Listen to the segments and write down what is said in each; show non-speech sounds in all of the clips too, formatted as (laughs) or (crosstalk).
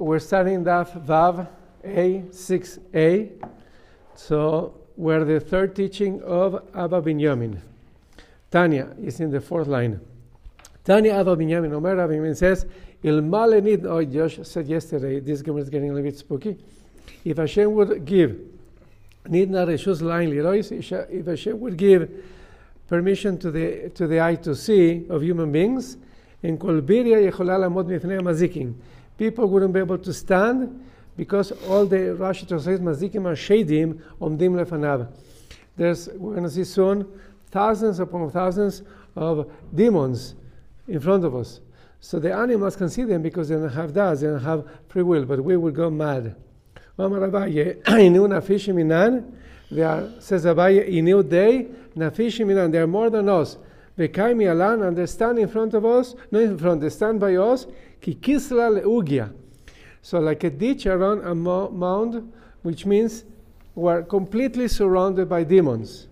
we're studying Daf Vav A6A, so we're the third teaching of Abba Binyamin. Tanya is in the fourth line. Tanya Abba Binyamin, Omer Abba Binyamin says, Il malenid, oh, Josh said yesterday, this game is getting a little bit spooky. If Hashem would give, need not reshus line lirois, if Hashem would give permission to the, to the eye to see of human beings, in kol Yeholala yechola lamod mifnei mazikin People wouldn't be able to stand because all the Rashi translates mazikim shadim omdim lefanav. There's, we're going to see soon, thousands upon thousands of demons in front of us. So the animals can see them because they don't have das, they don't have free will, but we will go mad. (clears throat) They are, says Abaye, inu they, nafishim minan, they are more than us. Vekaimi alan, and they stand in front of us, not in front, they stand by us, ki kisla leugia. So like a ditch around a mound, which means we're completely surrounded by demons.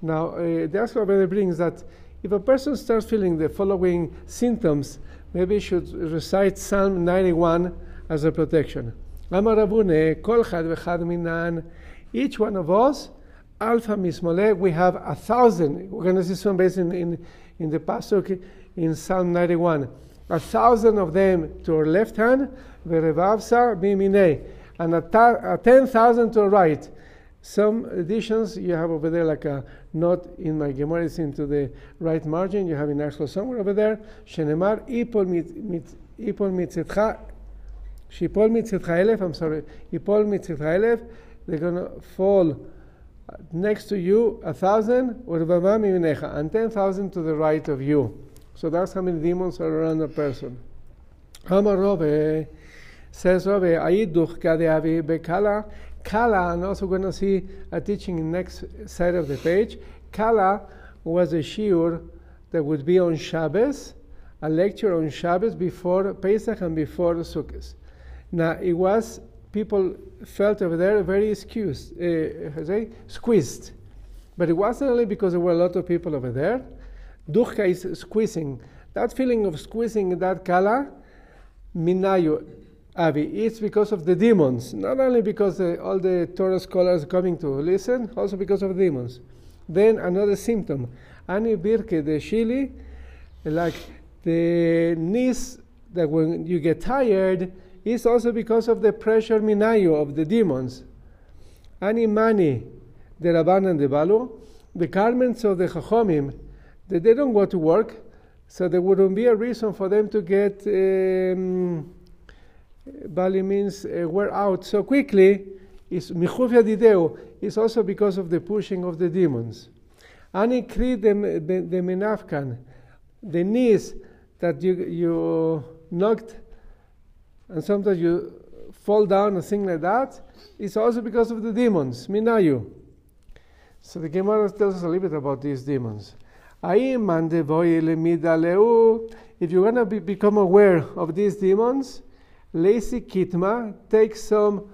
Now, uh, what it brings that if a person starts feeling the following symptoms, maybe should recite Psalm 91 as a protection. Each one of us, Alpha Mismole, we have a thousand. We're going to see some base in, in, in the Pasuk in Psalm 91. A thousand of them to our left hand, Verevavsa Bimine, and a, ta- a 10,000 to our right. Some editions you have over there, like a note in my Gemara, it's into the right margin. You have in actual somewhere over there. Shenemar Ipol Mitzetcha, Shipol Mitzetcha Elef, I'm sorry, Ipol Mitzetcha Elef, they're to fall next to you a thousand, and ten thousand to the right of you. So that's how many demons are around a person. Amar Robe says Robe, Aiduch Kadeavi Bekala. Kala, and also going to see a teaching in next side of the page. Kala was a shiur that would be on Shabbos, a lecture on Shabbos before Pesach and before Sukkot. Now it was people felt over there very excused, uh, squeezed. But it wasn't only because there were a lot of people over there. Duchka is squeezing. That feeling of squeezing that kala, minayu avi, it's because of the demons. Not only because uh, all the Torah scholars coming to listen, also because of demons. Then another symptom, ani birke the shili, like the knees that when you get tired, is also because of the pressure minayu of the demons. Ani mani, the Rabban and the Balu, the garments of the Chachomim, that they don't go to work, so there wouldn't be a reason for them to get um, Bali means uh, wear out so quickly. Is michuvia dideu also because of the pushing of the demons. Ani kri the menafkan, the knees that you you knocked, and sometimes you fall down and things like that. It's also because of the demons. Minayu. So the Gemara tells us a little bit about these demons. If you're going to be, become aware of these demons, lazy kitma, take some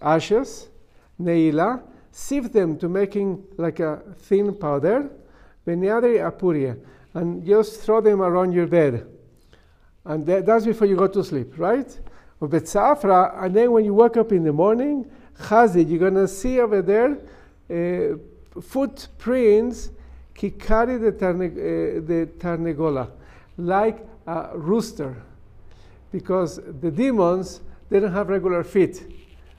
ashes, neila, sieve them to making like a thin powder, beniadri apuria, and just throw them around your bed. And that, that's before you go to sleep, right? Or betzafra, and then when you wake up in the morning, chazid, you're going to see over there uh, footprints Kikari the, tarne, uh, the Tarnegola, like a rooster, because the demons they don't have regular feet,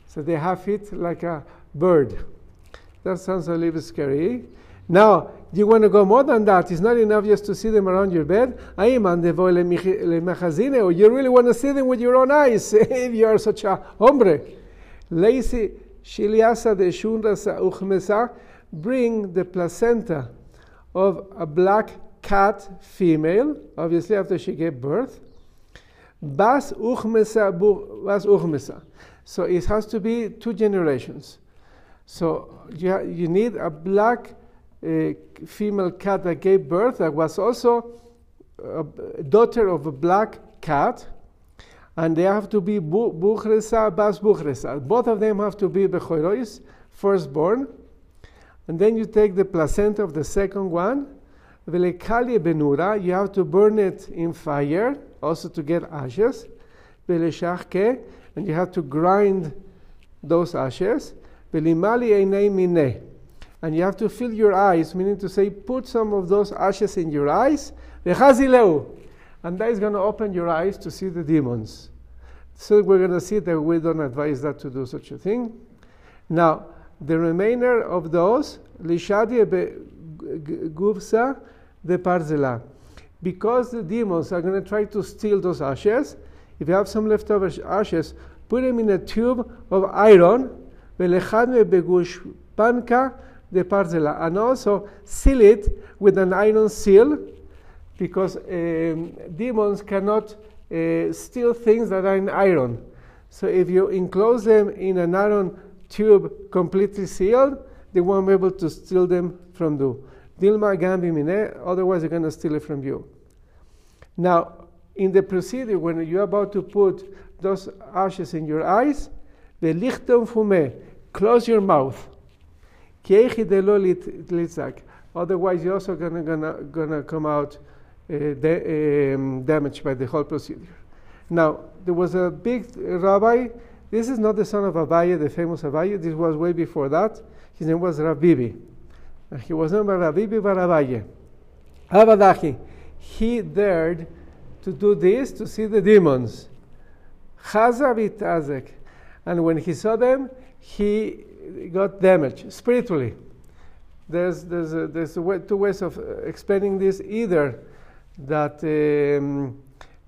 so they have feet like a bird. That sounds a little scary. Now, you want to go more than that. It's not enough just to see them around your bed. i am le magazine Or you really want to see them with your own eyes (laughs) if you are such a hombre. Lazy shiliasa de shunrasa uchmesa, bring the placenta of a black cat female, obviously after she gave birth. Bas uchmesa, bas uchmesa. So it has to be two generations. So you, you need a black uh, female cat that gave birth that was also a daughter of a black cat. And they have to be buchresa, bas buchresa. Both of them have to be bechoirois, firstborn. And then you take the placenta of the second one, velekali benura, you have to burn it in fire, also to get ashes, velesharke, and you have to grind those ashes, velimali einei mineh and you have to fill your eyes, meaning to say, put some of those ashes in your eyes, and that is going to open your eyes to see the demons. So we're going to see that we don't advise that to do such a thing. Now, the remainder of those, lishadi guvsa de parzela. Because the demons are going to try to steal those ashes, if you have some leftover ashes, put them in a tube of iron, panka de parzela, and also seal it with an iron seal, because um, demons cannot uh, steal things that are in iron. So if you enclose them in an iron tube completely sealed, they won't be able to steal them from you. Dilma gambi mine, otherwise they're going to steal it from you. Now, in the procedure, when you're about to put those ashes in your eyes, the lichtum fume, close your mouth. Otherwise, you're also gonna, gonna, gonna come out uh, de- um, damaged by the whole procedure. Now, there was a big rabbi. This is not the son of Abaye, the famous Abaye. This was way before that. His name was Rabibi. He was known by Rabibi Barabaye. Abadahi. He dared to do this to see the demons. Chazavit Azek. And when he saw them, he got damaged spiritually. There's, there's, a, there's a way, two ways of explaining this. Either that um,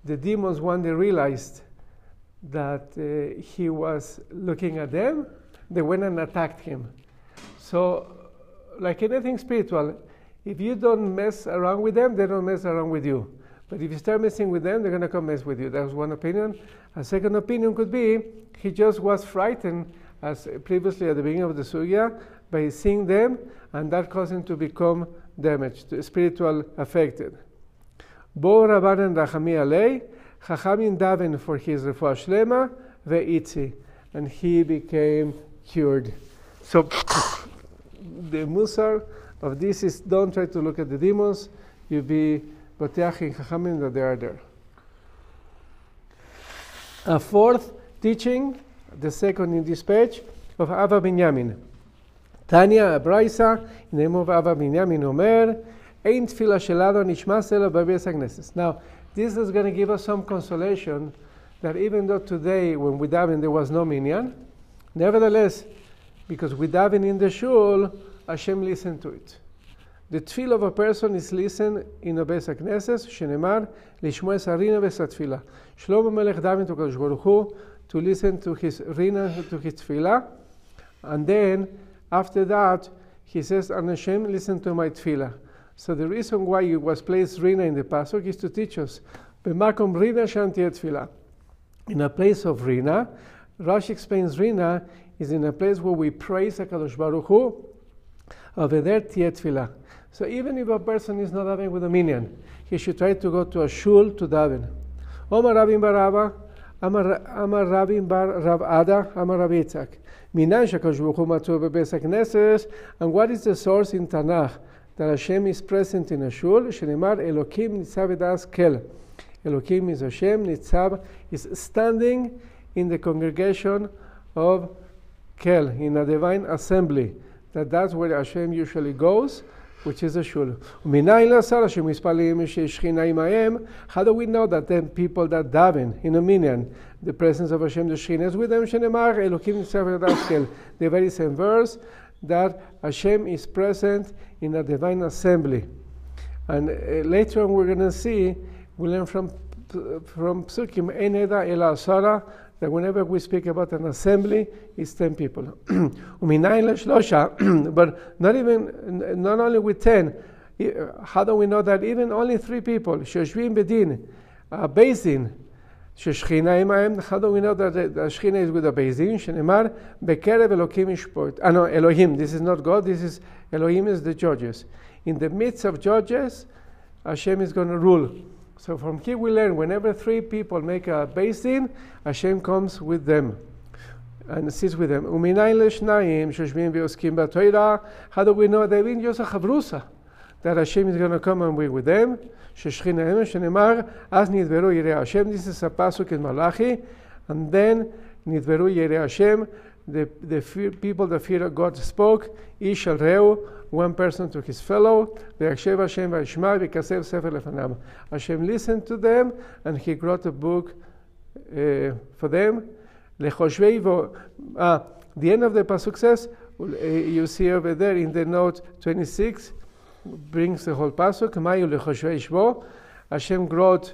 the demons, when they realized that uh, he was looking at them, they went and attacked him. So, like anything spiritual, if you don't mess around with them, they don't mess around with you. But if you start messing with them, they're going to come mess with you. That was one opinion. A second opinion could be he just was frightened, as previously at the beginning of the sugya, by seeing them, and that caused him to become damaged, spiritual affected. Bo Rabbanan Rachami Alei, Chachamim daven for his refuah shlema ve'itzi, and he became cured. So (coughs) the musar of this is don't try to look at the demons, you be Bateach Chachamim that they are there. A fourth teaching, the second in this page, of Abba Binyamin. Tanya Abraisa, in the name of Abba Binyamin Omer, Ein tefillah shelado nishmas elo b'beis Now, this is going to give us some consolation that even though today, when we daven, there was no minyan, nevertheless, because we daven in the shul, Hashem listened to it. The tefillah of a person is listened in the Beis HaKnesses, shenemar, lishmo es harina v'satfila. Shlomo Melech daven to Kadosh Baruch Hu, to listen to his rina, to his tefillah, and then, after that, he says, and Hashem, listen to my tefillah. So the reason why it was placed rina in the pasuk is to teach us, b'makom rina shanti tefillah. In a place of rina, Rashi explains rina is in a place where we praise HaKadosh Baruch Hu, over there tefillah. So even if a person is not davening with a minyan, he should try to go to a shul to daven. Omar Rabin Baraba, Amar Rabin Bar Rav Ada, Amar Rabbi Yitzhak. Minan shakadosh baruch hu matzur bebeis And what is the source in Tanakh that Hashem is present in a shul? Shenemar Elokim nitzav edas kel. Elokim is Hashem, nitzav is standing in the congregation of kel, in a divine assembly. That that's where Hashem usually goes which is a shul. How do we know that then people that daven in a minyan, the presence of Hashem, the Shekhinah is with them? The very same verse that Hashem is present in a divine assembly. And uh, later on we're going to see, we learn from from Psukim, Eneda El Asara, that whenever we speak about an assembly, it's 10 people. (clears throat) (clears throat) but not even, not only with 10, how do we know that even only three people, Shoshvim Bedin, uh, Bezin, ששכינה עמהם, how do we know that the is with the Bezdin, שנאמר, בקרב אלוקים ישפוט. אה, אלוהים, this is not God, this is, אלוהים is the judges. In the midst of judges, Hashem is going to rule. So from here we learn, whenever three people make a beis din, Hashem comes with them. and sits with them. ומניין לשניים שיושבים ועוסקים how do we know they've just a chavrusa, that Hashem is going to come and be with them. ששכינה הם, שנאמר, אז נדברו יראי השם, this is a pasuk in Malachi, and then נדברו יראי השם, the, the fear, people that fear God spoke, איש על רעהו, one person to his fellow, ויקשב השם וישמע וכסף ספר לפניו. Hashem listened to them, and he wrote a book uh, for them. לחושבי ו... Uh, the end of the pasuk says, uh, you see over there in the note 26, brings the whole pasuk. Hashem wrote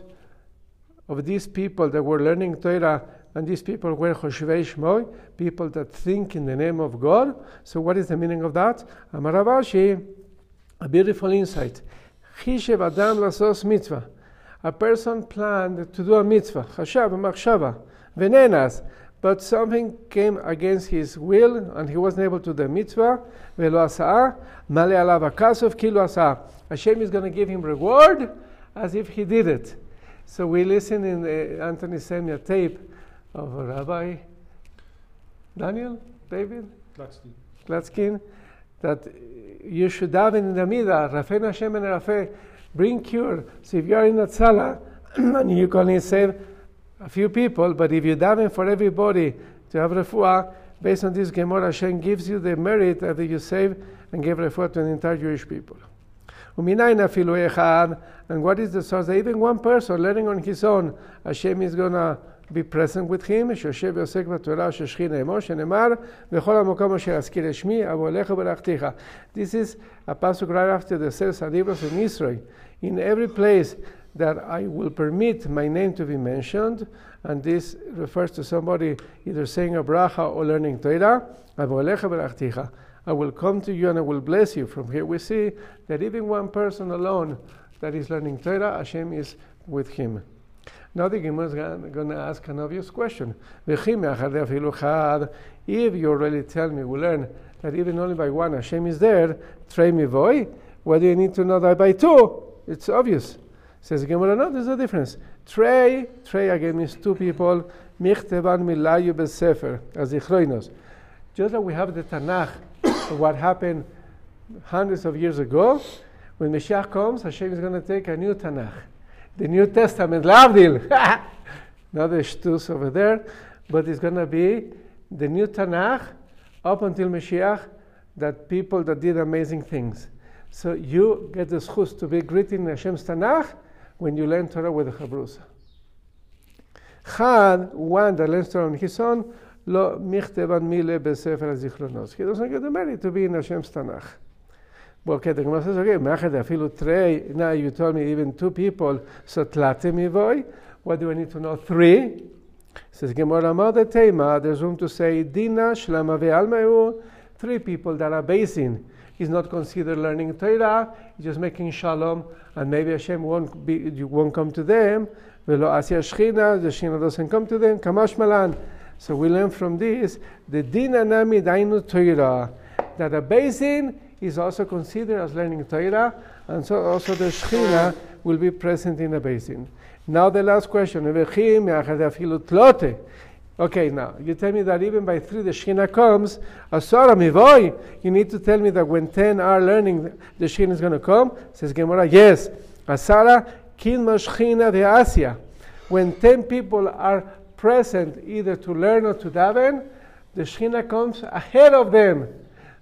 of these people that were learning Torah, and these people were choshvei shmo, people that think in the name of God. So, what is the meaning of that? Amaravashi, a beautiful insight. Chishev adam lasos mitzvah. A person planned to do a mitzvah, chashav, machshava, venenas but something came against his will and he wasn't able to do the mitzvah. ולא עשה, מלא עליו הכסף כאילו עשה. Hashem is going to give him reward as if he did it. So we listen in uh, Anthony sent me a tape of a Rabbi Daniel, David? Glatzkin. Glatzkin, that you should have in the middle, Rafeh Hashem and Rafeh, bring cure. So if you are in a tzala (clears throat) and you can only save a few people, but if you daven for everybody to have refuah, based on this Gemara, Hashem gives you the merit that you save and give refuah to the entire Jewish people. And what is the source? That even one person learning on his own, Hashem is going to be present with him, שיושב ועוסק בתורה ששכינה עמו, שנאמר, בכל המקום אשר אזכיר את שמי, אבוא אליך וברכתיך. This is a pasuk right after the Seres Adibros in Israel. In every place that I will permit my name to be mentioned, and this refers to somebody either saying a bracha or learning Torah. I will come to you and I will bless you. From here we see that even one person alone that is learning Torah, Hashem is with him. Now the Gemara is going to ask an obvious question. If you already tell me, we learn that even only by one Hashem is there, Trey me boy, why do you need to know that by two? It's obvious. Says Gemara, no, there's a difference. Trey, Trey again means two people. Michtevan milayu besefer, as ichroinos. Just like we have the Tanakh, what happened hundreds of years ago, when Mashiach comes, Hashem is going to take a new Tanakh, the New Testament, Lavdil. (laughs) Not the shtus over there, but it's going to be the new Tanakh up until Mashiach, that people that did amazing things. So you get the schus to be greeting Hashem's Tanakh, when you learn Torah with a Chabrusa. Chad, one that learns Torah on his own, lo michtevan mile besefer zichronos. He doesn't get the merit to be in Hashem's Tanakh. Okay, the Gemara says, okay, machad afilu trei, now you told me even two people, so tlate mivoy, what do I need to know? Three? Says Gemara, the tema, there's room to say, dina shlama ve'almeu, three people that are basing He's not considered learning Torah, he's just making shalom, and maybe Hashem won't, be, won't come to them. Velo asya shchina, the shchina doesn't come to them. Kamash malan. So we learn from this the dinanami dainu Torah, that a beis din is also considered as learning Torah, and so also the shchina will be present in a beis din. Now the last question. Okay, now you tell me that even by three the Shekhinah comes. Asara mivoy. You need to tell me that when ten are learning, the Shekhinah is going to come. Says Gemara, yes. Asara kin Shekhinah de Asia. When ten people are present, either to learn or to daven, the Shekhinah comes ahead of them.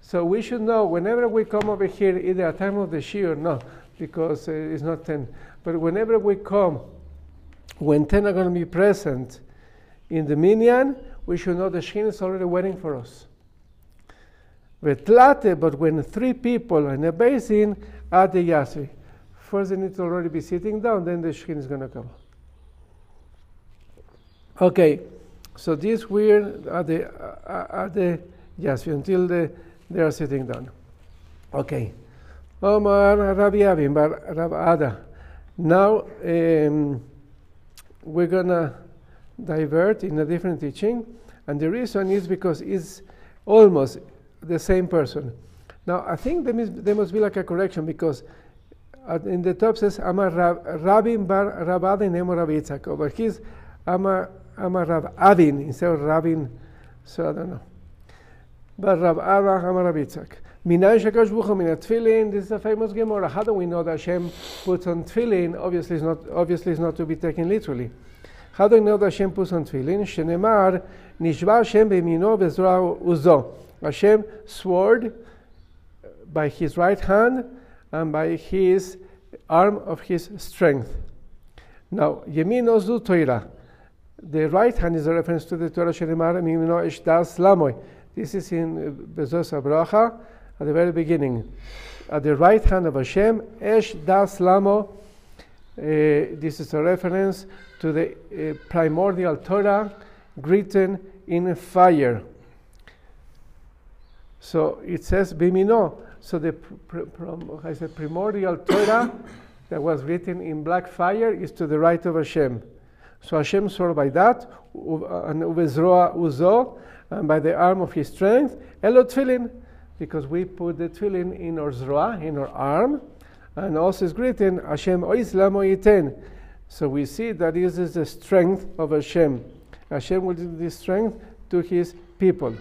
So we should know whenever we come over here, either at time of the Shir, no, because uh, it's not ten. But whenever we come, when ten are going to be present in the minyan, we should know the Shekhinah is already waiting for us. Vetlate, but when three people in a beis din, at the yasvi. First, they need to already be sitting down, then the Shekhinah is going to come. Okay, so this weird at the uh, uh, at the yasvi until the, they are sitting down. Okay. Omar Rabbi Ada. Now um, we're gonna divert in a different teaching, and the reason is because it's almost the same person. Now, I think there must, there must be like a correction because in the top says Amar Rabin Bar Rabadin Nemo Rabitzak, but he's Amar Amar Rab Adin instead of Rabin, so I don't know. But Rab Ada Amar Rabitzak. Minan Shakash Bucha Min this is a famous Gemara. How do we know that Hashem puts on tefillin? Obviously, it's not, obviously, it's not to be taken literally. How do we know that Hashem puts on tefillin? Shenemar, Nishba Hashem Bemino Vezra Uzo. Hashem swore by his right hand and by his arm of his strength. Now, Yemin Ozu Toira. The right hand is a reference to the Torah Shenemar, Mimino Ishdas Lamoy. This is in Bezos Abracha at the very beginning. At the right hand of Hashem, Esh Das Lamo. Uh, this is a reference to the uh, primordial Torah written in fire. So it says Bimino. So the pr- pr- I said primordial Torah (coughs) that was written in black fire is to the right of Hashem. So Hashem swore by that, and uvezroa uzo, and by the arm of his strength, elo tefillin, because we put the tefillin in our zroa, in our arm, and also is written Hashem oislam yiten. So we see that this is the strength of Hashem. Hashem will give this strength to his people.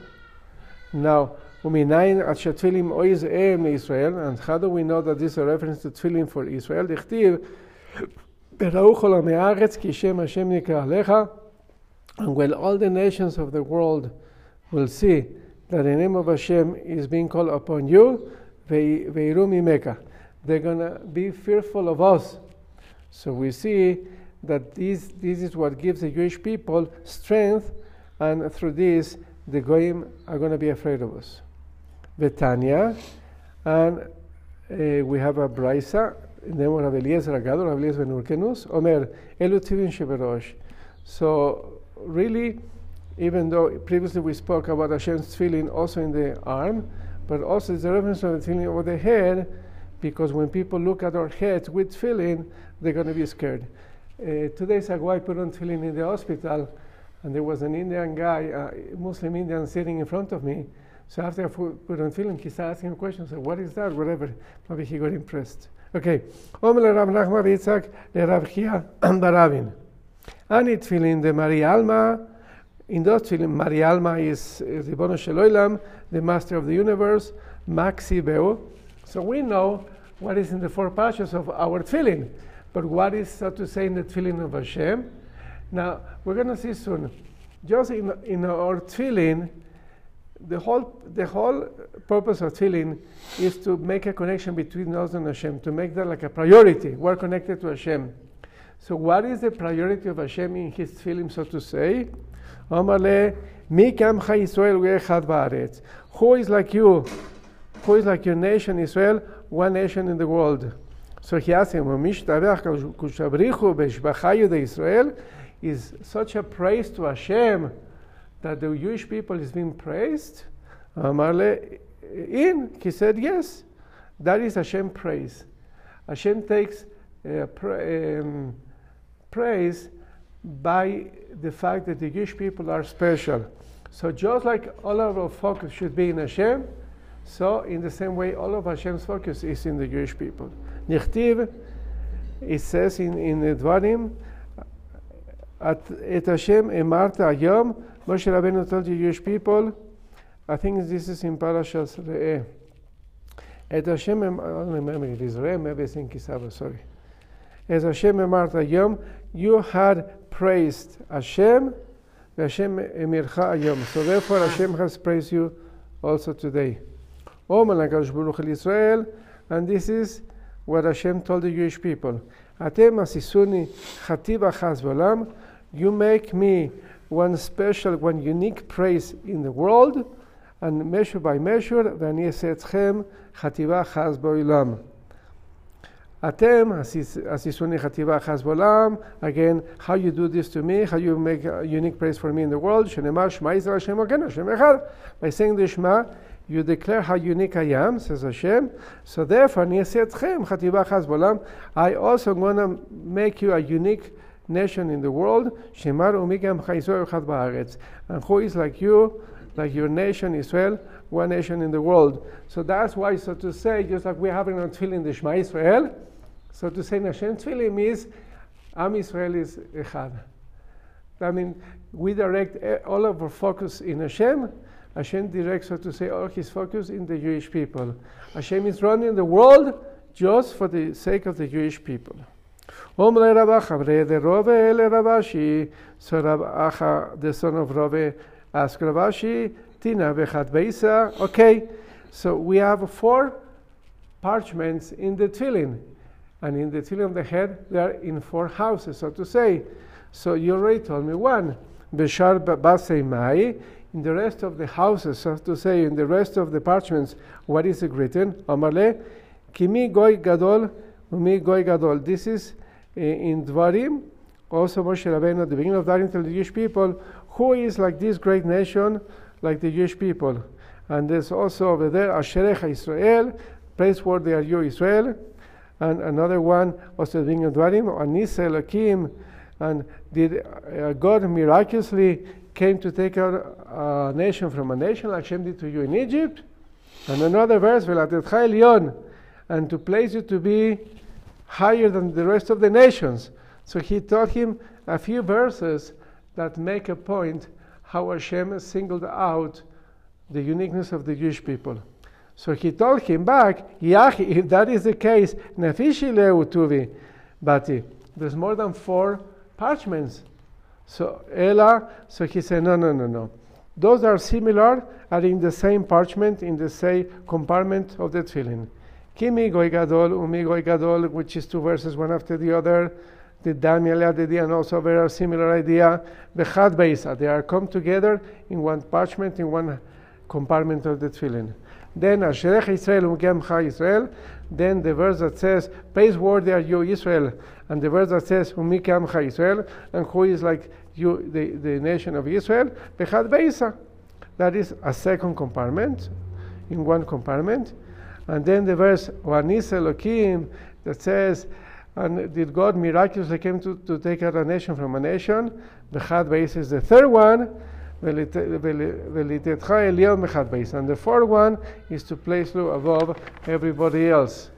Now, ומיניין עד שהתפילין אויז אם לישראל, and how do we know that this is a reference to tefillin for Israel? דכתיב, וראו כל עמי הארץ כי שם השם נקרא עליך, and when all the nations of the world will see that the name of Hashem is being called upon you, veiru mimeka. They're going to be fearful of us. So we see that this, this is what gives the Jewish people strength, and through this, the Goyim are going to be afraid of us. Betania, and uh, we have a Braisa, then we have Eliezer Ben Urkenus, Omer, Elu Tivin Sheberosh. So, really, even though previously we spoke about Hashem's feeling also in the arm, but also a reference of the feeling over the head, because when people look at our heads with tefillin, they're going to be scared. Uh, two days ago, I put on tefillin in the hospital, and there was an Indian guy, a Muslim Indian, sitting in front of me. So after I put on tefillin, he started asking questions. What is that? Whatever. Maybe he got impressed. Okay. Omer Rav Nachman Yitzhak Rav Chia (clears throat) Barabin. Ani tefillin de Maria Alma. In those tefillin, Maria Alma is Ribono Shel the Master of the Universe, Maxi Beo. So we know what is in the four parshas of our tefillin. But what is, so to say, in the tefillin of Hashem? Now, we're going to see soon. Just in, in our tefillin, the whole, the whole purpose of tefillin is to make a connection between us and Hashem, to make that like a priority. We're connected to Hashem. So, what is the priority of Hashem in His tefillin, so to say? Who is like you? Who is like your nation, Israel? One nation in the world. So he asked him, de Israel is such a praise to Hashem that the Jewish people is being praised? Amarle, in, he said, yes, that is Hashem praise. Hashem takes uh, pra- um, praise by the fact that the Jewish people are special. So just like all of our focus should be in Hashem, so, in the same way, all of Hashem's focus is in the Jewish people. Nichtiv, it says in, in the Dvarim, at Hashem emarta Yom Moshe Rabbeinu told the Jewish people, I think this is in Parashas Re'eh. Et Hashem, I don't remember it is Re'eh, maybe I think it's Abba, sorry. Et Hashem emarta Yom. you had praised Hashem, Hashem Emircha Yom. So therefore ah. Hashem has praised you also today. אומר לקדוש ברוך הוא לישראל, and this is what Hashem told the Jewish people. אתם עשיסוני חטיב אחז בעולם, you make me one special, one unique praise in the world, and measure by measure, ואני אעשה אתכם חטיבה אחז בעולם. אתם עשיסוני חטיבה אחז בעולם, again, how you do this to me, how you make a unique praise for me in the world, שנאמר שמע ישראל השם הגן, השם אחד. By saying the Shema, you declare how unique I am, says Hashem. So therefore, I also want going to make you a unique nation in the world. Shemar Umigam Chaizor Chad And who is like you, like your nation Israel, one nation in the world. So that's why, so to say, just like we have in our tefillin the Shema Israel, so to say in Hashem tefillin means Am Israel is Echad. I mean, we direct eh, all of our focus in Hashem Hashem directs her to say all his focus in the Jewish people. Hashem is running the world just for the sake of the Jewish people. Rabba de Rove Rabashi. So the son of Rove, asked Rabashi, Tina bechat beisa. Okay, so we have four parchments in the tefillin. And in the tefillin of the head, they are in four houses, so to say. So you already told me one. Beshar basei mai. In the rest of the houses, so to say, in the rest of the parchments, what is it written? Amarle, kimi goy gadol, umi goy gadol. This is uh, in Dvarim. Also, Moshe Rabbeinu at the beginning of Dvarim tells the Jewish people, who is like this great nation, like the Jewish people. And there's also over there, Asherecha Israel, praiseworthy are you, Israel. And another one, also the beginning of Dvarim, Anisa Elohim, and did uh, God miraculously came to take out a nation from a nation like Hashem did to you in Egypt? And another verse, and to place you to be higher than the rest of the nations. So he taught him a few verses that make a point how Hashem singled out the uniqueness of the Jewish people. So he told him back, Yahi, if that is the case, Nafishi leutuvi, Bati, there's more than four parchments. So Ella, so he said, no, no, no, no. Those are similar, are in the same parchment, in the same compartment of the tefillin. Kimi goy gadol, umi goy gadol, which is two verses one after the other. The Daniel Adedi and also very similar idea. Bechad beisa, they are come together in one parchment, in one compartment of the tefillin. Then Asherech Israel umgemcha Israel. Then the verse that says, "Praiseworthy are you, Israel," and the verse that says, "Umikamcha Israel," and who is like you, the, the nation of Israel, Bechad Beisa. That is a second compartment, in one compartment. And then the verse, Wanis Elohim, that says, and did God miraculously came to, to take out a nation from a nation? Bechad Beisa is the third one. And the fourth one is to place you above everybody else.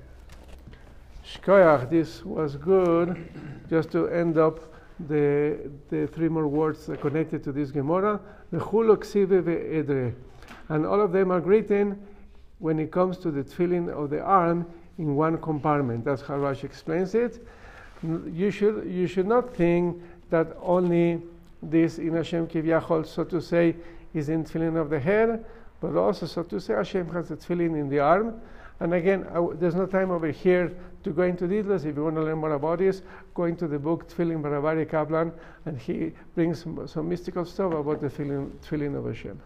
Shkoyach, this was good, just to end up the, the three more words connected to this Gemara. And all of them are written when it comes to the tefillin of the arm in one compartment. That's how Rashi explains it. You should, you should not think that only this in Hashem Kivyachol, so to say, is in tefillin of the head, but also, so to say, Hashem has the tefillin in the arm. And again, there's no time over here to go into details. If you want to learn more about this, go into the book Tefillin Baravari Kaplan, and he brings some, some mystical stuff about the tefillin, tefillin of Hashem.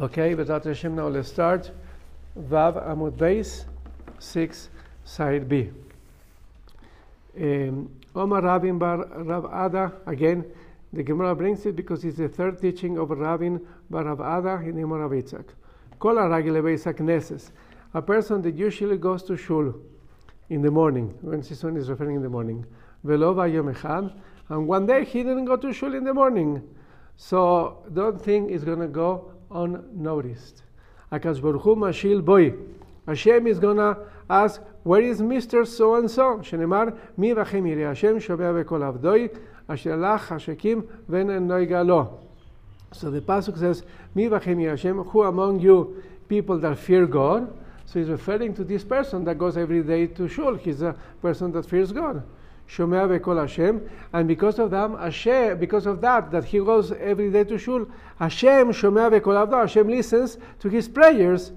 Okay, but Dr. Hashem, now let's start. Vav Amud Beis, 6, side B. Um, Omar Rabin Bar Rav Ada, again, the Gemara brings it because it's the third teaching of Rabin Bar Rav Ada in the Rav Yitzhak. Kol HaKnesses a person that usually goes to shul in the morning, when Sison is referring in the morning, Velova Yom and one day he didn't go to shul in the morning. So don't think it's going to go unnoticed. Akash Baruch Mashil Boy. Hashem is going to ask, where is Mr. So and so? Shenemar, mi vachem yiri Hashem shovea vekol avdoi, asher lach hashekim ven galo. So the Pasuk says, mi vachem yiri Hashem, who among you people that fear God? So he's referring to this person that goes every day to shul. He's a person that fears God. Shomea vekol Hashem, and because of that, Hashem, because of that, that he goes every day to shul, Hashem shomea vekol avdo. Hashem listens to his prayers.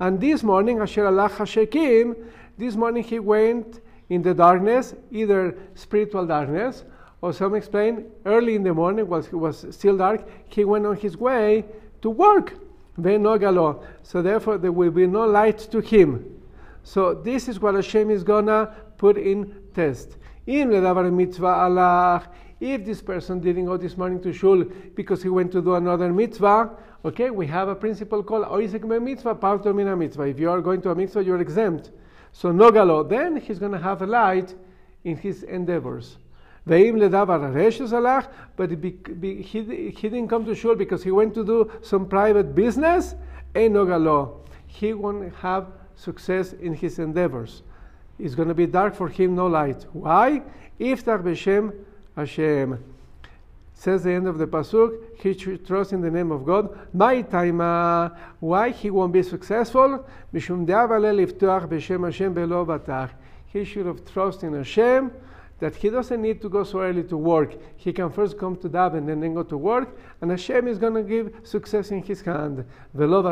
And this morning, Asher Allah Hashekim, this morning he went in the darkness, either spiritual darkness, or some explain early in the morning, while it was still dark, he went on his way to work. Venogalo. So therefore there will be no light to him. So this is what Hashem is gonna put in test. In Ledavar mitzvah alach, if this person didn't go this morning to shul because he went to do another mitzvah, okay, we have a principle called oisek mitzvah, parto mina mitzvah. If you are going to a mitzvah, you're exempt. So nogalo, then he's going to have a light in his endeavors. Ve'im ledavar alach, but he, he, didn't come to shul because he went to do some private business. Eh, Enogalo, he won't have success in his endeavors. It's going to be dark for him, no light. Why? Iftach b'shem Hashem. Says the end of the pasuk, he should trust in the name of God. My time, why he won't be successful? He should have trust in Hashem that he doesn't need to go so early to work. He can first come to daven and then go to work, and Hashem is going to give success in his hand. Velo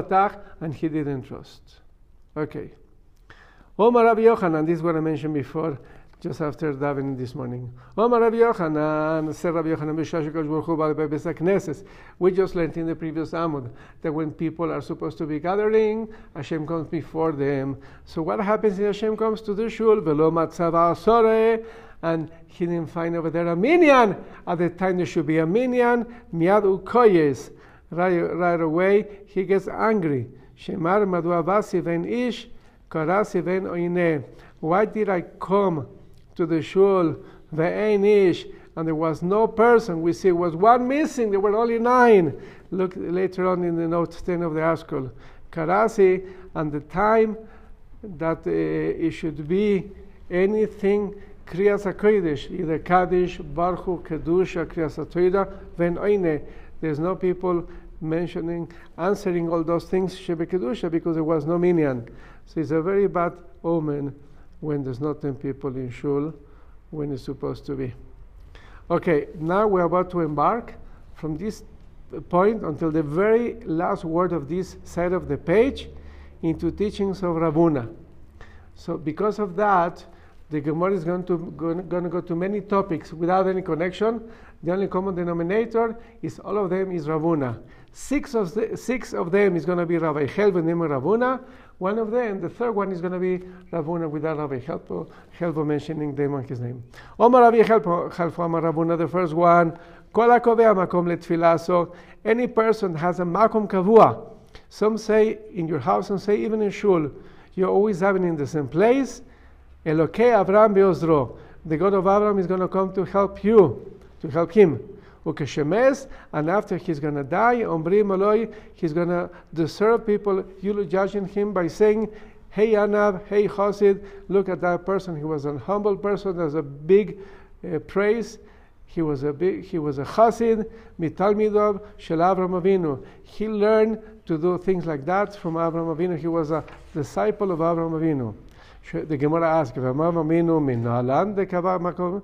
and he didn't trust. Okay. Omar Rabbi Yochanan, this is what I mentioned before just after davening this morning. Rabbi Yochanan, said Rabbi Yochanan We just learned in the previous Amud that when people are supposed to be gathering, Hashem comes before them. So what happens if Hashem comes to the shul? Velo matzava and he didn't find over there a minyan. At the time there should be a minyan. Miad ukoyes. Right, right away he gets angry. Shemar madua vasi ven ish karasi ven oine. Why did I come to the shul, the ish, and there was no person. We see it was one missing. There were only nine. Look later on in the note 10 of the article. Karasi, and the time that uh, it should be anything Kriyas HaKodesh, either Kaddish, Baruch, Kedusha, Kriyas HaTorah, Oine. There's no people mentioning, answering all those things, Shebe Kedusha, because there was no minyan. So it's a very bad omen when there's not 10 people in shul when it's supposed to be. Okay, now we're about to embark from this point until the very last word of this side of the page into teachings of Ravuna. So because of that, the Gemara is going to, going, going to go to many topics without any connection. The only common denominator is all of them is Ravuna. Six of, the, six of them is going to be Rabbi Chelva name Ravuna. One of them, the third one, is going to be Ravuna without Rabbi Chelva, Chelva mentioning them on his name. Omar Rabbi Chelva, Omar Ravuna, the first one. Kol makom letfilah. So any person has a makom kavua. Some say in your house, and say even in shul, you're always having in the same place. Elokei Avram be'ozro. The God of Abraham is going to come to help you, to help him. Ukeshemes, and after he's going to die, Ombrim Eloi, he's going to deserve people eulogizing him by saying, Hey Anab, hey Chosid, look at that person. He was an humble person, there's a big uh, praise. He was a big, he was a Chassid, mitalmidov shel Avram Avinu. He learned to do things like that from Avram Avinu. He was a disciple of Avram Avinu. The Gemara asks, if Avraham Avinu minalan de kavah makom,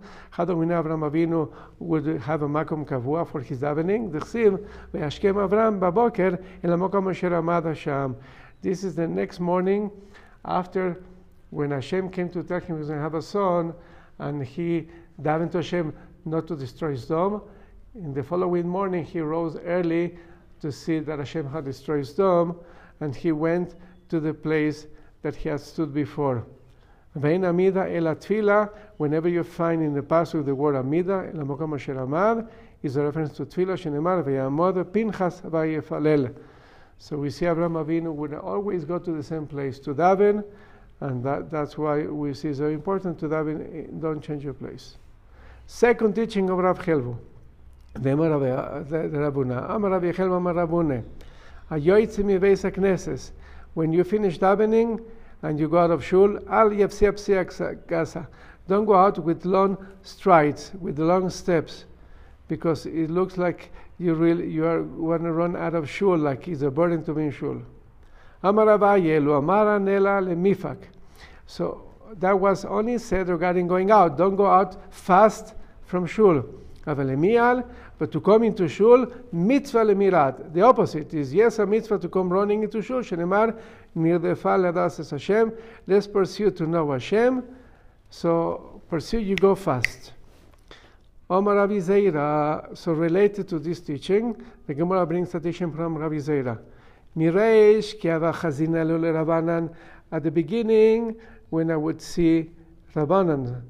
we know Avraham Avinu would have a makom kavua for his davening? Dechsiv, ve'ashkem Avram baboker el makom asher amad Hashem. This is the next morning after when Hashem came to tell him he was going to have a son, and he davened to Hashem not to destroy Sodom. In the following morning, he rose early to see that Hashem had destroyed Sodom, and he went to the place that he had stood before. Vein amida el atfila, whenever you find in the passage the word amida, el amokom asher amad, is a reference to tefillah shenemar veyamod pinchas vayefalel. So we see Abraham Avinu would always go to the same place to daven, and that, that's why we see it's very important to daven, eh, don't change your place. Second teaching of Rav Chelvu. The Rabuna. Amar Rav Chelvu Amar Rabune. Ayoytzi mi veis knesses when you finish davening and you go out of shul, al gasa. Don't go out with long strides, with long steps, because it looks like you really you are want to run out of shul, like it's a burden to be in shul. So that was only said regarding going out. Don't go out fast from shul. But to come into shul, mitzvah lemirat. The opposite is yes, a mitzvah to come running into shul. Shenemar Nirdefa ladas es Hashem. Let's pursue to know Hashem. So pursue, you go fast. Omar Rabbi Zeira, so related to this teaching, the Gemara brings a teaching from Rabbi Zeira. Mireish kiava lule Rabanan. At the beginning, when I would see Rabbanan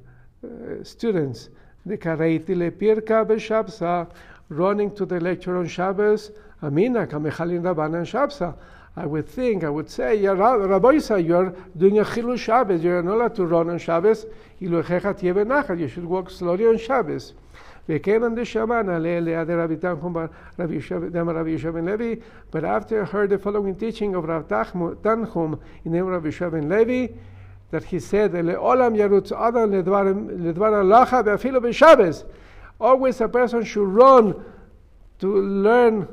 uh, students, the kareiti lepirka b'shabsa, running to the lecture on Shabbos, Amina kamechalin Rabbanan Shabsa. I would think, I would say, yeah, Rabbi you are doing a Chilul Shabbos, you are not allowed to run on Shabbos, you should walk slowly on Shabbos. וכן הנשמה נעלה אליה דרבי Yishav ben Levi, but after I heard the following teaching of Rav Tanchum in name of Rabbi Yishav ben Levi, that he said, Le'olam yarutz adam ledvar halacha ve'afilu b'Shabbos. Always a person should run to learn,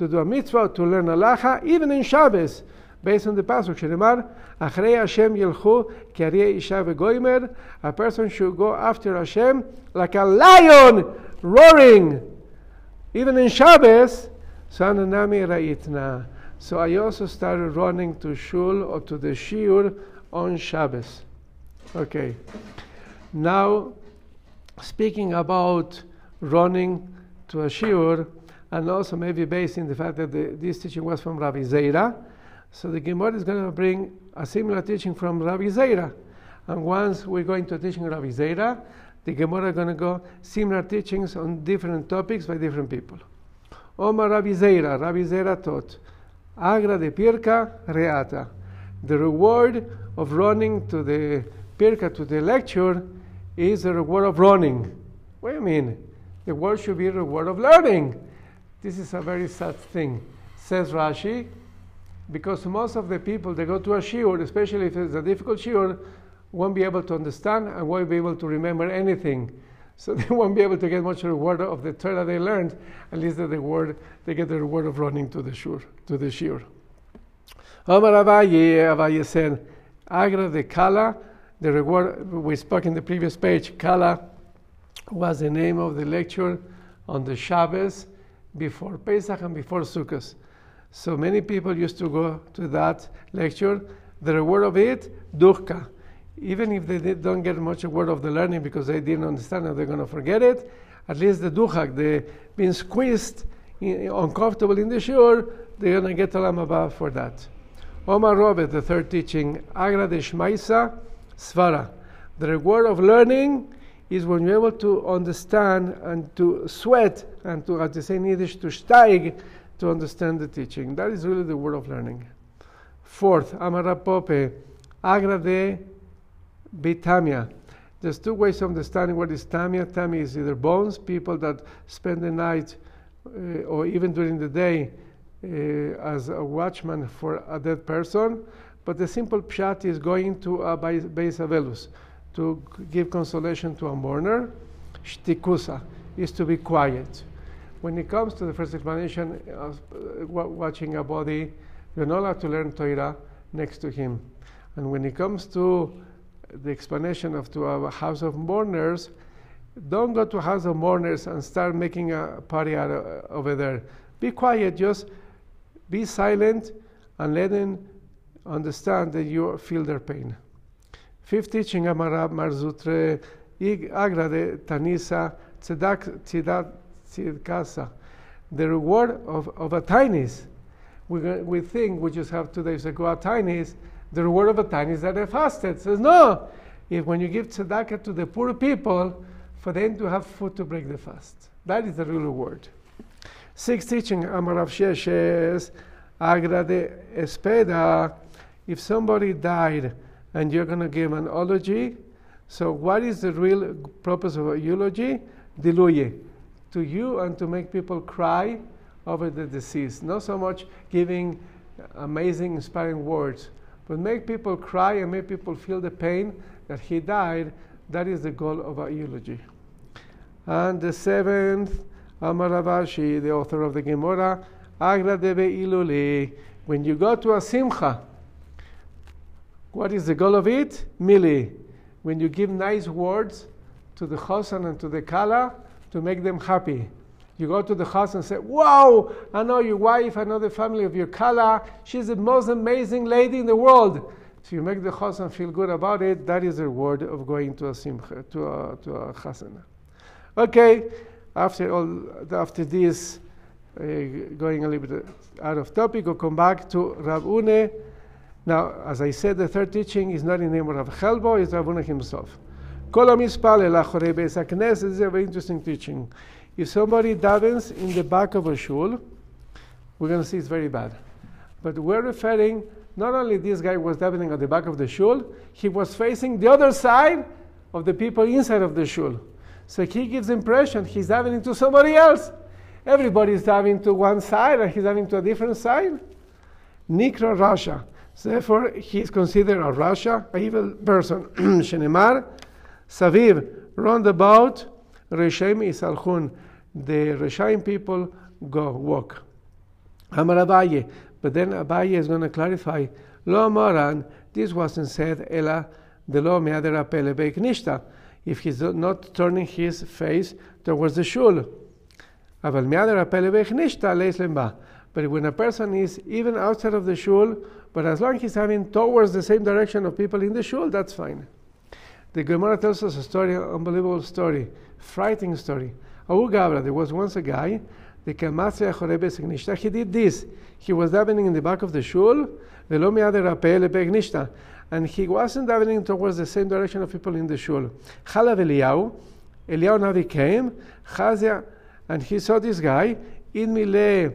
to do a mitzvah, to learn halacha, even in Shabbos, based on the pasuk. Shenemar, Achrei Hashem yelchu kiarei isha v'goimer. A person should go after Hashem like a lion roaring. Even in Shabbos, Sananami Ra'itna. So I also started running to shul or to the shiur on Shabbos. Okay. Now, speaking about running to a shiur, and also maybe based in the fact that the, this teaching was from Rabbi Zeira, so the Gemara is going to bring a similar teaching from Rabbi Zeira. And once we go into teaching Rabbi Zeira, the Gemara is going to go similar teachings on different topics by different people. Omar Rabbi Zeira, Rabbi Zeira taught, Agra de Pirka Reata. The reward of running to the Pirka, to the lecture, is the reward of running. What do you mean? The word should be a reward of learning. This is a very sad thing. Says Rashi, because most of the people that go to a shiur, especially if it's a difficult shiur, won't be able to understand and won't be able to remember anything. So (laughs) they won't be able to get much reward of the Torah they learned. At least the reward, they get the reward of running to the shur, to the shiur. Omar Avaye, Avaye said, Agra de Kala, the reward we spoke in the previous page. Kala was the name of the lecture on the Shabbos before Pesach and before Sukkot. So many people used to go to that lecture. The reward of it, duchka. Even if they don't get much word of the learning because they didn't understand and they're going to forget it, at least the duchak, the being squeezed, in, uncomfortable in the shur, they're going to get Olam Haba for that. Omar Robert, the third teaching, Agra de Shmaisa Svara. The reward of learning is when you're able to understand and to sweat and to, as they say in Yiddish, to steig, to understand the teaching. That is really the word of learning. Fourth, Amara Pope, Agra de Bitamia. There's two ways of understanding what is tamia. Tamia is either bones, people that spend the night uh, or even during the day uh, as a watchman for a dead person. But the simple pshat is going to a Beis Avelus to give consolation to a mourner. Shtikusa is to be quiet. When it comes to the first explanation of uh, watching a body, you're not allowed to learn Torah next to him. And when it comes to the explanation of to a house of mourners, don't go to a house of mourners and start making a party out of, over there. Be quiet, just be silent and let them understand that you feel their pain. Fifth teaching, Amarab Marzutre, Agra de Tanisa, Tzedak Tzidkasa. The reward of, of a tinies. We, we think we just have two days ago a tinies the reward of a tiny is that they fasted. It says, no. If when you give tzedakah to the poor people, for them to have food to break the fast. That is the real reward. Sixth teaching, Amarav Sheshes, Agra de Espeda. If somebody died and you're going to give an eulogy, so what is the real purpose of a eulogy? Diluye. To you and to make people cry over the deceased. Not so much giving amazing, inspiring words but make people cry and make people feel the pain that he died. That is the goal of our eulogy. And the seventh, Amaravashi, the author of the Gemara, Agra debe iluli. When you go to a simcha, what is the goal of it? Mili. When you give nice words to the chosan and to the kala to make them happy. You go to the house and say, Wow, I know your wife, I know the family of your kala. She's the most amazing lady in the world. So you make the chassan feel good about it. That is the reward of going to a simcha, to a, to a chasana. Okay, after all, after this, uh, going a little bit out of topic, we'll come back to Rav Une. Now, as I said, the third teaching is not in the name of Rav Chelbo, it's Rav Une himself. This is a very interesting teaching. If somebody davens in the back of a shul, we're going to see it's very bad. But we're referring, not only this guy was davening at the back of the shul, he was facing the other side of the people inside of the shul. So he gives the impression he's davening to somebody else. Everybody's davening to one side and he's davening to a different side. Nikra Rasha. Therefore, he is considered a Rasha, a evil person. (clears throat) Shenemar, Saviv, round about, Reshaim Isalchun, the Reshaim people go walk. Amar Abaye, but then Abaye is going to clarify, Lo Moran, this wasn't said, Ela de lo meadera pele beiknishta, if he's not turning his face towards the shul. Aval meadera pele beiknishta leis. But when a person is even outside of the shul, but as long as he's having towards the same direction of people in the shul, that's fine. The Gemara tells us a story, an unbelievable story, frightening story. Abu Gabra, there was once a guy, the Kamatsia Chorebes he did this. He was davening in the back of the shul, and he wasn't davening towards the same direction of people in the shul. Chalav Eliyahu, Eliyahu Navi came, Chazia, and he saw this guy, in Mile,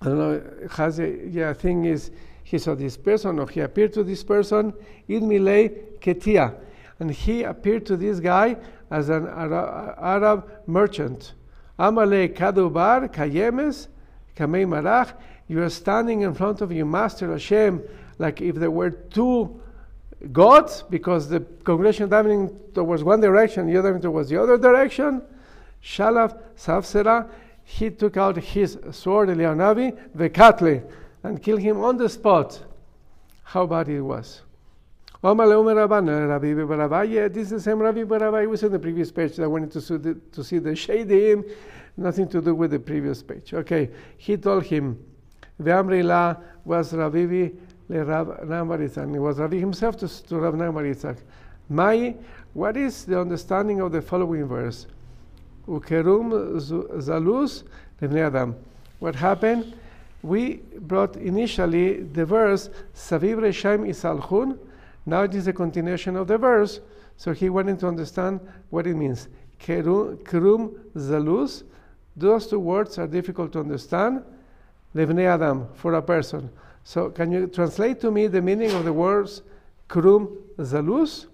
I don't know, Chazia, yeah, thing is, he saw this person, or he appeared to this person, in Mile Ketia and he appeared to this guy as an Arab merchant. Amale Kadubar Kayemes Kamei Marach. You are standing in front of your master Hashem like if there were two gods, because the congregation davening towards one direction, the other towards the other direction. Shalaf Safsera, he took out his sword, Elianavi, Vekatli, and kill him on the spot. How bad it was. This is the same Rabbi Barabai was in the previous page. I wanted to see the, to see the nothing to do with the previous page. Okay, he told him, Ve'amri la was Rabbi le Rab Namaritzak. It was Rabbi himself to, to Rab Namaritzak. My, what is the understanding of the following verse? Ukerum Adam. What happened? We brought initially the verse Saviv Reshaim Isalchun, now it is a continuation of the verse, so he wanted to understand what it means. Kerum zalus, those two words are difficult to understand. Levnei Adam, for a person. So can you translate to me the meaning of the words krum zalus?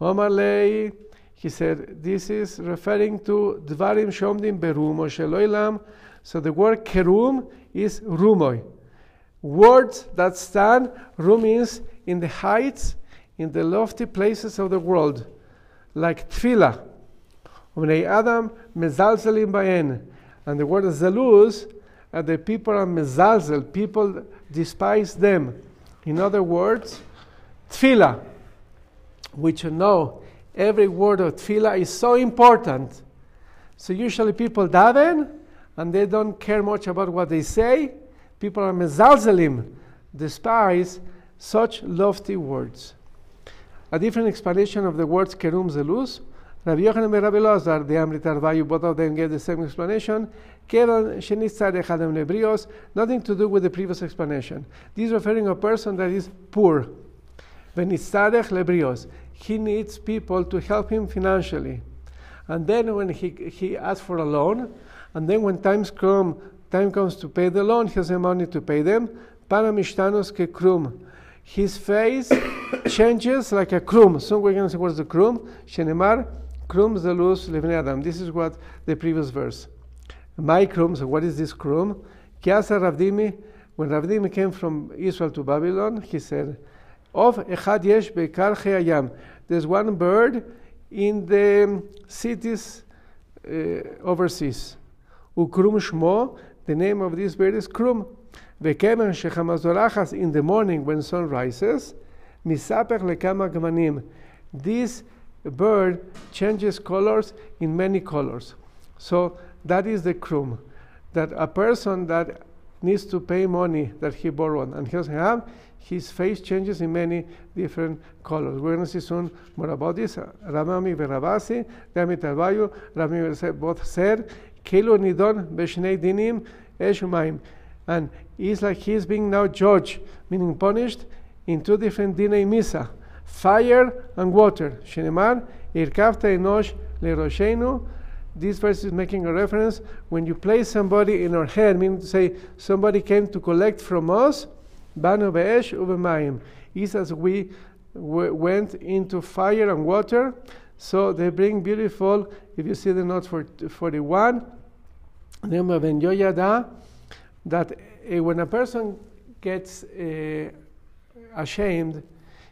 Omarlei, he said, this is referring to dvarim shomdim berumo sheloilam. So the word kerum is rumoy. Words that stand, rum means in the heights, in the lofty places of the world, like tefillah. Umnei Adam mezalzelim bayen. And the word zaluz, uh, the people are mezalzel, people despise them. In other words, tefillah, which you know, every word of tefillah is so important. So usually people daven, and they don't care much about what they say. People are mezalzelim, despise such lofty words. A different explanation of the words kerum zelus. Rabbi Yochanan and Rabbi Lazar, the Amritar Vayu, both of them gave the same explanation. Kevan shenitzad echadem lebrios, nothing to do with the previous explanation. This is referring to a person that is poor. Venitzadech lebrios. He needs people to help him financially. And then when he, he asks for a loan, and then when times come, time comes to pay the loan, he has the money to pay them. Para mishtanos ke krum his face (coughs) changes like a krum. So we're going to say what's the krum? Shenemar, krum zelus levnei adam. This is what the previous verse. My krum, so what is this krum? Kiasa Ravdimi, when Ravdimi came from Israel to Babylon, he said, Of echad yesh beikar hayam. There's one bird in the cities uh, overseas. Ukrum Shmo, the name of this bird is Krum. Vekemen shechamazorachas in the morning when sun rises, misaper lekama gmanim. This bird changes colors in many colors. So that is the Krum. That a person that needs to pay money that he borrowed and he doesn't have, his face changes in many different colors. We're going to see soon more about this. Ramami Verabasi, Rami Tarbayu, Rami both said Kilo Nidon Beshnei Dinim Eshumaim and it's like he's being now judged, meaning punished, in two different misa, fire and water. Shenemar, irkafta enosh leroshenu. This verse is making a reference when you place somebody in our head, meaning to say somebody came to collect from us, banu be'esh uvemayim. It's as we went into fire and water. So they bring beautiful, if you see the note for 41, ben yoyada, that uh, when a person gets uh, ashamed,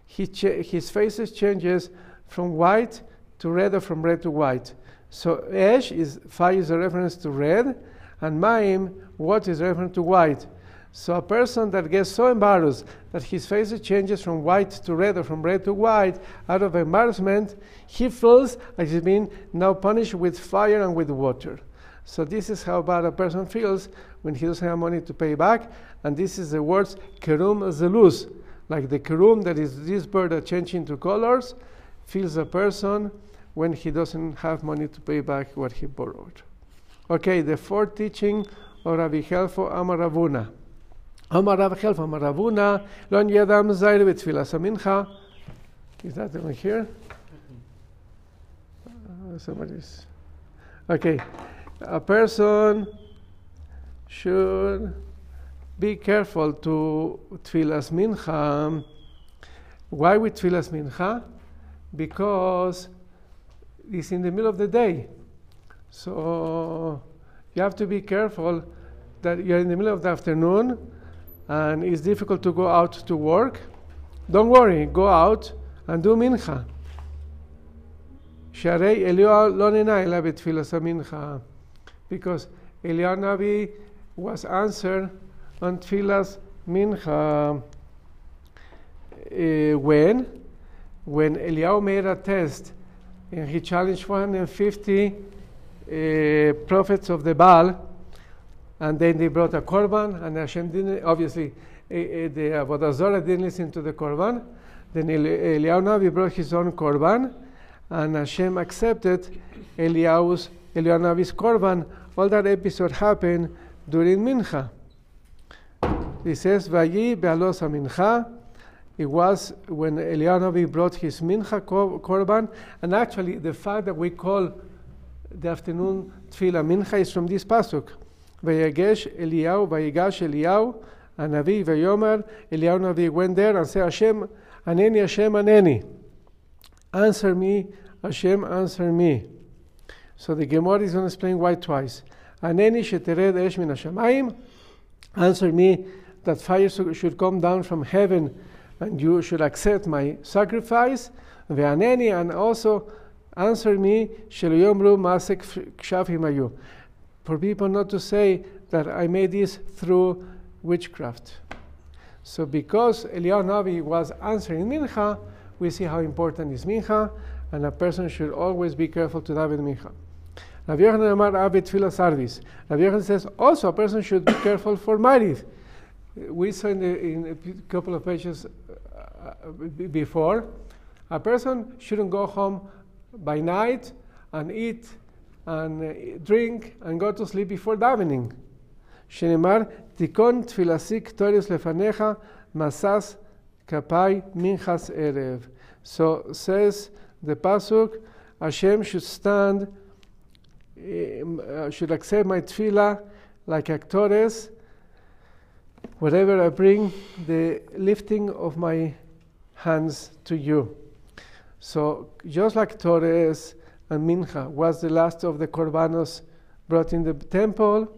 his face changes from white to red or from red to white. So Esh is fire is a reference to red, and Maim, what is a reference to white. So a person that gets so embarrassed that his face changes from white to red or from red to white out of embarrassment, he feels like he's been now punished with fire and with water. So this is how bad a person feels when he doesn't have money to pay back. And this is the words kerum zeluz, like the kerum that is this bird that changes into colors, feels a person when he doesn't have money to pay back what he borrowed. Okay, the fourth teaching of Rabbi Helfo Amaravuna. Amarav Helfo Amaravuna, Lon Yadam Zair Mincha. Is that the one here? Mm-hmm. Uh, somebody's. Okay A person should be careful to tfilas mincha. Why with tfilas mincha? Because it's in the middle of the day. So you have to be careful that you're in the middle of the afternoon and it's difficult to go out to work, don't worry, go out and do mincha. שהרי אליהו לא נהנה אלא בתפילת המנחה. because Eliyahu was answered on tfilas mincha. Uh, when? When Eliyahu made a test and he challenged 150 uh, prophets of the Baal and then they brought a korban, and Hashem didn't, obviously, uh, the Avodah didn't listen to the korban. Then Eliyahu Navi brought his own korban, and Hashem accepted Eliyahu's, Elianavis Korban, all that episode happened during Mincha. He says, Vayi be'alosa Mincha. It was when Elianavi brought his Mincha Korban. And actually, the fact that we call the afternoon Tfila Mincha is from this Pasuk. "Vayagesh Eliyahu, Vayigash Eliyahu, Anavi Vayomer, Eliyahu Navi went there and said, Hashem, Aneni, Hashem, Aneni. Answer me, Hashem, answer me. So the Gemara is going to explain why twice. Aneni shetered esh min hashamayim. Answer me that fire should come down from heaven and you should accept my sacrifice. Ve'aneni, and also answer me, shelyomru masek kshafimayu. For people not to say that I made this through witchcraft. So because Eliyahu Navi was answering Mincha, we see how important is Mincha, and a person should always be careful to daven Mincha. La Virgen de Mar Abit Sardis. La Virgen says also a person should be careful for Maariv. We saw in, the, in a couple of pages uh, uh, before, a person shouldn't go home by night and eat and uh, drink and go to sleep before davening. שנאמר, תיקון תפילסיק תוריוס לפניך, masas kapai minchas erev. So says the Pasuk, Hashem should stand um, uh, should accept my tefillah like a Whatever I bring the lifting of my hands to you. So just like Torres, and Mincha was the last of the korbanos brought in the temple.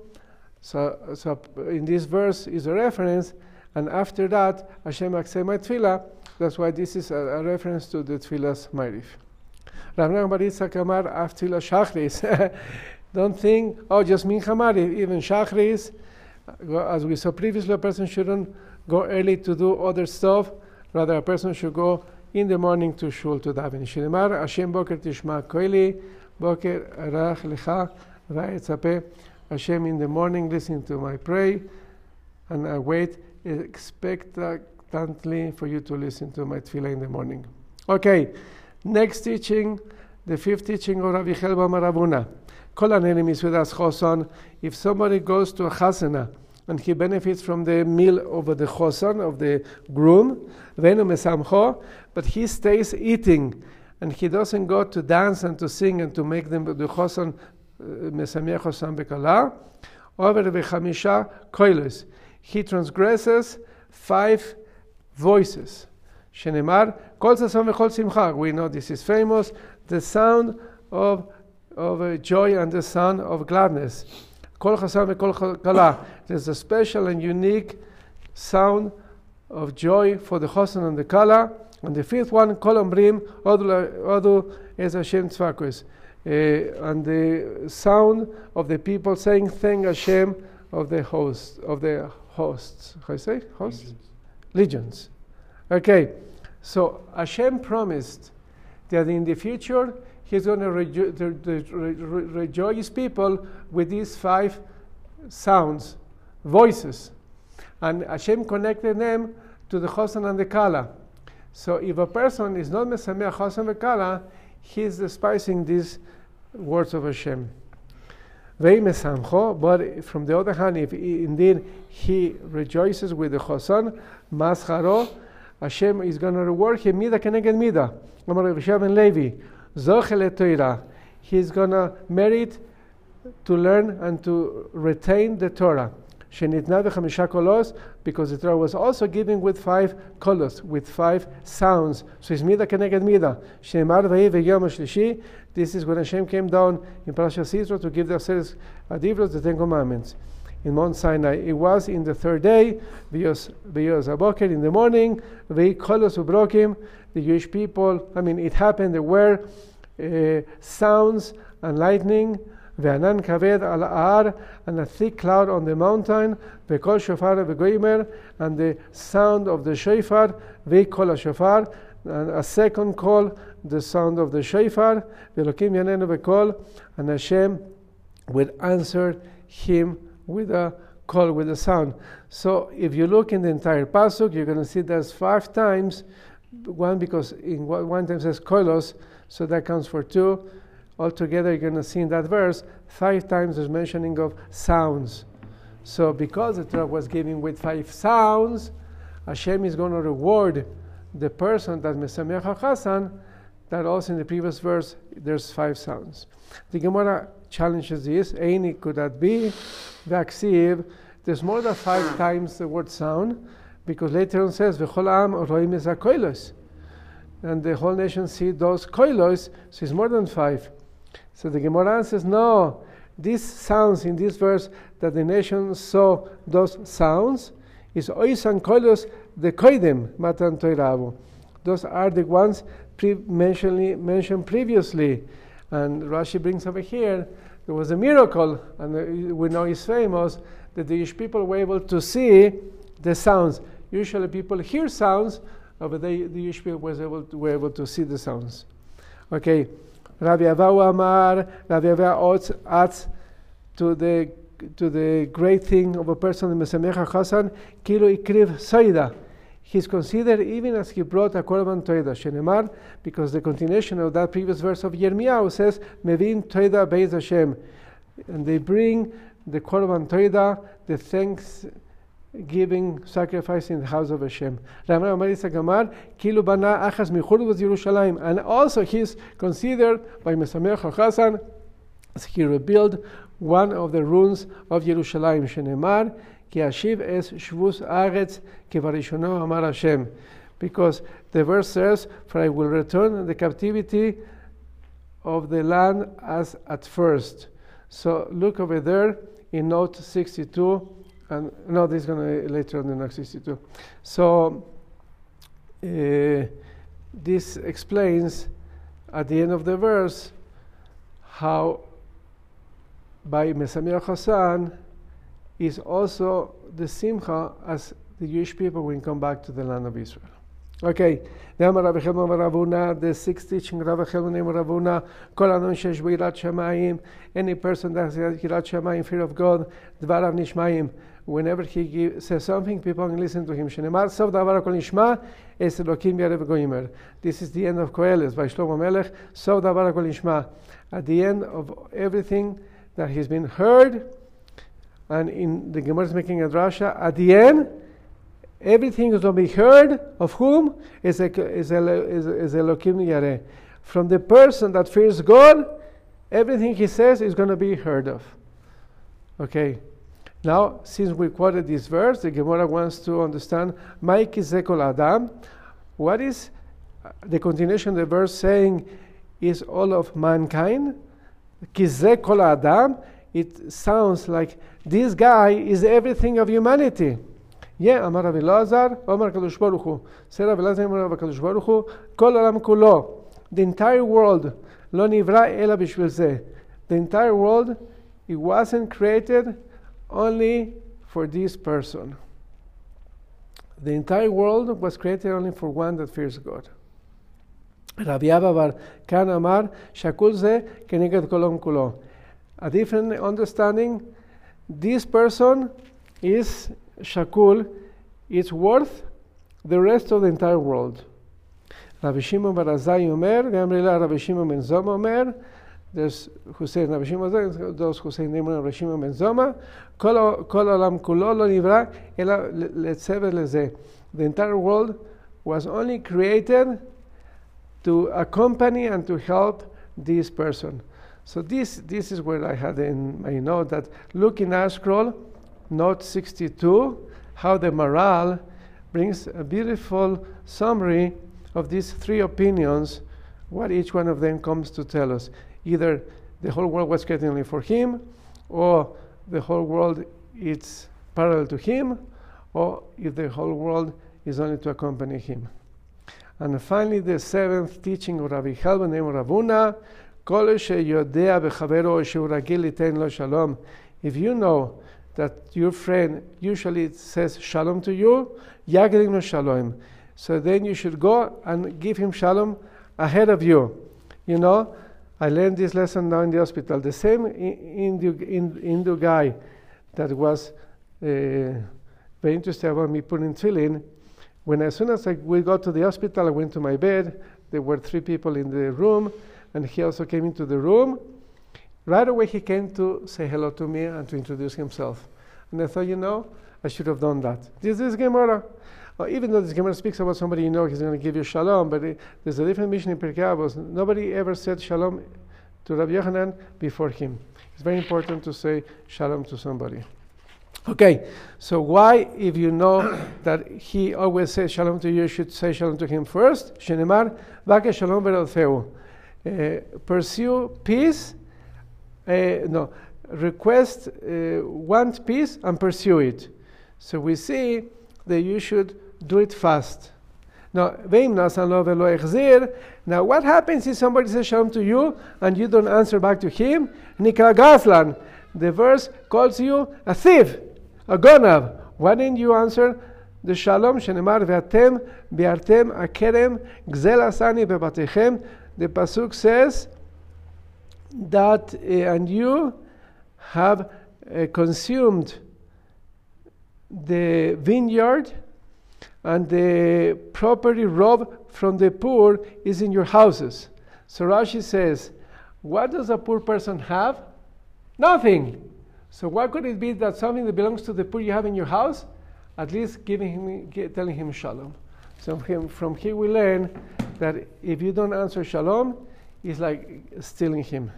So, so in this verse is a reference, and after that, Hashem accept my tefillah. That's why this is a, a reference to the tefillah's Ma'ariv. Rabban Baritza Kamar Aftila Shachris. (laughs) Don't think, oh, just Minhamar, even Shachris, as we saw previously, a person shouldn't go early to do other stuff. Rather, a person should go in the morning to shul to daven. Shemar Hashem boker tishma koili boker arach lecha va'etzape. Hashem in the morning listen to my prayer, and I wait expectantly for you to listen to my tefillah in the morning. Okay next teaching, the fifth teaching of Rabbi Chelba Maravuna. Kol enemies with us choson. If somebody goes to a chasana and he benefits from the meal of the choson, of the groom, venu mesamcho, but he stays eating and he doesn't go to dance and to sing and to make them the choson uh, mesamiach choson bekala. Over v'chamisha koiles. He transgresses five voices. Shenemar v'chol simcha. We know this is famous. The sound of of joy and the sound of gladness. Kol chasan v'kol kala. There's a special and unique sound of joy for the choson and the kala. And the fifth one, Kol Omrim, Odu es Hashem Tzvakos. and the sound of the people saying, Thank Hashem of the host, of the hosts. How you say? Hosts? Legions. Legions. Okay, so Hashem promised that in the future He's going to rejo- re- re- rejoice people with these five sounds, voices. And Hashem connected them to the Chosan and the Kala. So if a person is not Mesameach Chosan and Kala, he's despising these words of Hashem. But from the other hand, if indeed he rejoices with the Chosan, Mascharo, Hashem is going to reward him mida keneged mida. Amar Levi, Zochele Torah. He's going to merit to learn and to retain the Torah. Shenitna v'chamisha kolos, because the Torah was also given with five kolos, with five sounds. So it's mida keneged mida. Shemar v'yom shlishi. This is when Hashem came down in Parashat Yisro to give the Aseres Adivros, the Ten Commandments in Mount Sinai. It was in the third day, because Aboker in the morning, the Kolos Ubrokim, the Jewish people, I mean, it happened, there were uh, sounds and lightning, Ve'anan kaved al ahar and a thick cloud on the mountain, ve'kol shofar ve'goimer, and the sound of the shofar, ve'kol shofar, and a second call, the sound of the shofar, ve'lokim yanenu ve'kol, and Hashem would answer him with a call, with a sound. So if you look in the entire pasuk, you're going to see there's five times, one because in one time says kolos, so that counts for two altogether you're going to see in that verse five times there's mentioning of sounds. So because the Torah was given with five sounds, Hashem is going to reward the person that Mesameach HaChasan, that also in the previous verse there's five sounds. The Gemara challenges this. Any could that be? Vaksiv. There's more than five ah. times the word sound, because later on says, V'chol am roim and the whole nation see those koilos, so it's more than five. So the Gemara says, no, these sounds in this verse that the nation saw those sounds is oisan kolos the koidem matan toirabu. Those are the ones pre- mentioned, mentioned previously. And Rashi brings over here, there was a miracle, and uh, we know it's famous, that the Jewish people were able to see the sounds. Usually people hear sounds, uh, but they, the Jewish people was able to, were able to see the sounds. Okay. Rabbi Avahu Amar, Rabbi Avahu adds to the to the great thing of a person in Mesamecha Hasan, Kilo Ikriv Saida. He's considered even as he brought a korban toida, Shenemar, because the continuation of that previous verse of Yirmiyahu says, Mevin toida beis Hashem. And they bring the korban toida, the thanks giving sacrifice in the house of Hashem. And also he's considered by Mesameach HaChasan as he rebuilt one of the ruins of Yerushalayim, Shenemar, Ki es Shvus Aretz Kivarishono Amar Hashem. Because the verse says, For I will return the captivity of the land as at first. So look over there in note 62, and no, this is going to later on in note 62. So uh, this explains at the end of the verse how by Mesamir Hassan is also the simcha as the Jewish people will come back to the land of Israel. Okay, נאמר רבי חלמן ורבונה, the sixth teaching רבי חלמן נאמר רבונה, כל אדם שיש בו יראת שמיים, any person that has יראת שמיים, fear of God, דבריו נשמעים whenever he give, says something, people can listen to him. Shenemar Sov Davar Kol Nishma Es Elokim Yarev Goimer. This is the end of Koheles by Shlomo Melech. Sov Davar Kol Nishma. At the end of everything that has been heard, and in the Gemara is making a drasha, at the end, everything is going to be heard of whom is, is, is, is Elokim Yareh. From the person that fears God, everything he says is going to be heard of. Okay. Now, since we quoted this verse, the Gemara wants to understand Mike Zekol Adam. What is the continuation of the verse saying is all of mankind? Kizekol Adam. It sounds like this guy is everything of humanity. Yeah, Amar Rav Elazar, Amar Kadosh Baruch Hu. Rav Elazar, Amar Kadosh Baruch Hu, Kol Alam Kulo. The entire world, lo nivra ela bishvil The entire world, it wasn't created only for this person. The entire world was created only for one that fears God. Rabbi bar Kan Amar, Shakul ze keneged kolom kulo. A different understanding, this person is Shakul, it's worth the rest of the entire world. Rabbi Shimon Omer, Rabbi Shimon Ben Zoma Omer, there's who say Rabbi Shimon, those who say name Rabbi Shimon Ben Zoma, Kol Olam Kulo Lo Nivra, Ela The entire world was only created to accompany and to help this person. So this, this is where I had in my note that look in ArtScroll, note 62, how the Maharal brings a beautiful summary of these three opinions, what each one of them comes to tell us. Either the whole world was only for him, or the whole world is parallel to him, or if the whole world is only to accompany him. And finally, the seventh teaching of Rabbi Helben name Ravuna, If you know that your friend usually says shalom to you, no shalom. So then you should go and give him shalom ahead of you. You know, I learned this lesson now in the hospital. The same Hindu, Hindu guy that was uh, very interested about me putting tefillin, when as soon as I, we got to the hospital, I went to my bed. There were three people in the room, and he also came into the room. Right away, he came to say hello to me and to introduce himself. And I thought, you know, I should have done that. This is Gemara. Well, even though this Gemara speaks about somebody you know, he's going to give you shalom, but it, there's a different mission in Pirkei. Nobody ever said shalom to Rabbi Yochanan before him. It's very important to say shalom to somebody. Okay, so why, if you know (coughs) that he always says shalom to you, you should say shalom to him first? Shenemar, vake shalom verodfeu. Uh, pursue peace, uh, no, request, uh, want peace and pursue it. So we see that you should do it fast. Now, now what happens if somebody says shalom to you and you don't answer back to him? Nikra Gazlan, the verse calls you a thief, a gonav. Why didn't you answer the shalom shenemar ve'atem bi'artem akerem gzel asani bebatechem? The pasuk says that uh, and you have uh, consumed the vineyard and the property robbed from the poor is in your houses. So Rashi says, What does a poor person have? Nothing. So why could it be that something that belongs to the poor you have in your house? At least giving him, telling him shalom. So from, him, from here we learn that if you don't answer shalom, it's like stealing him.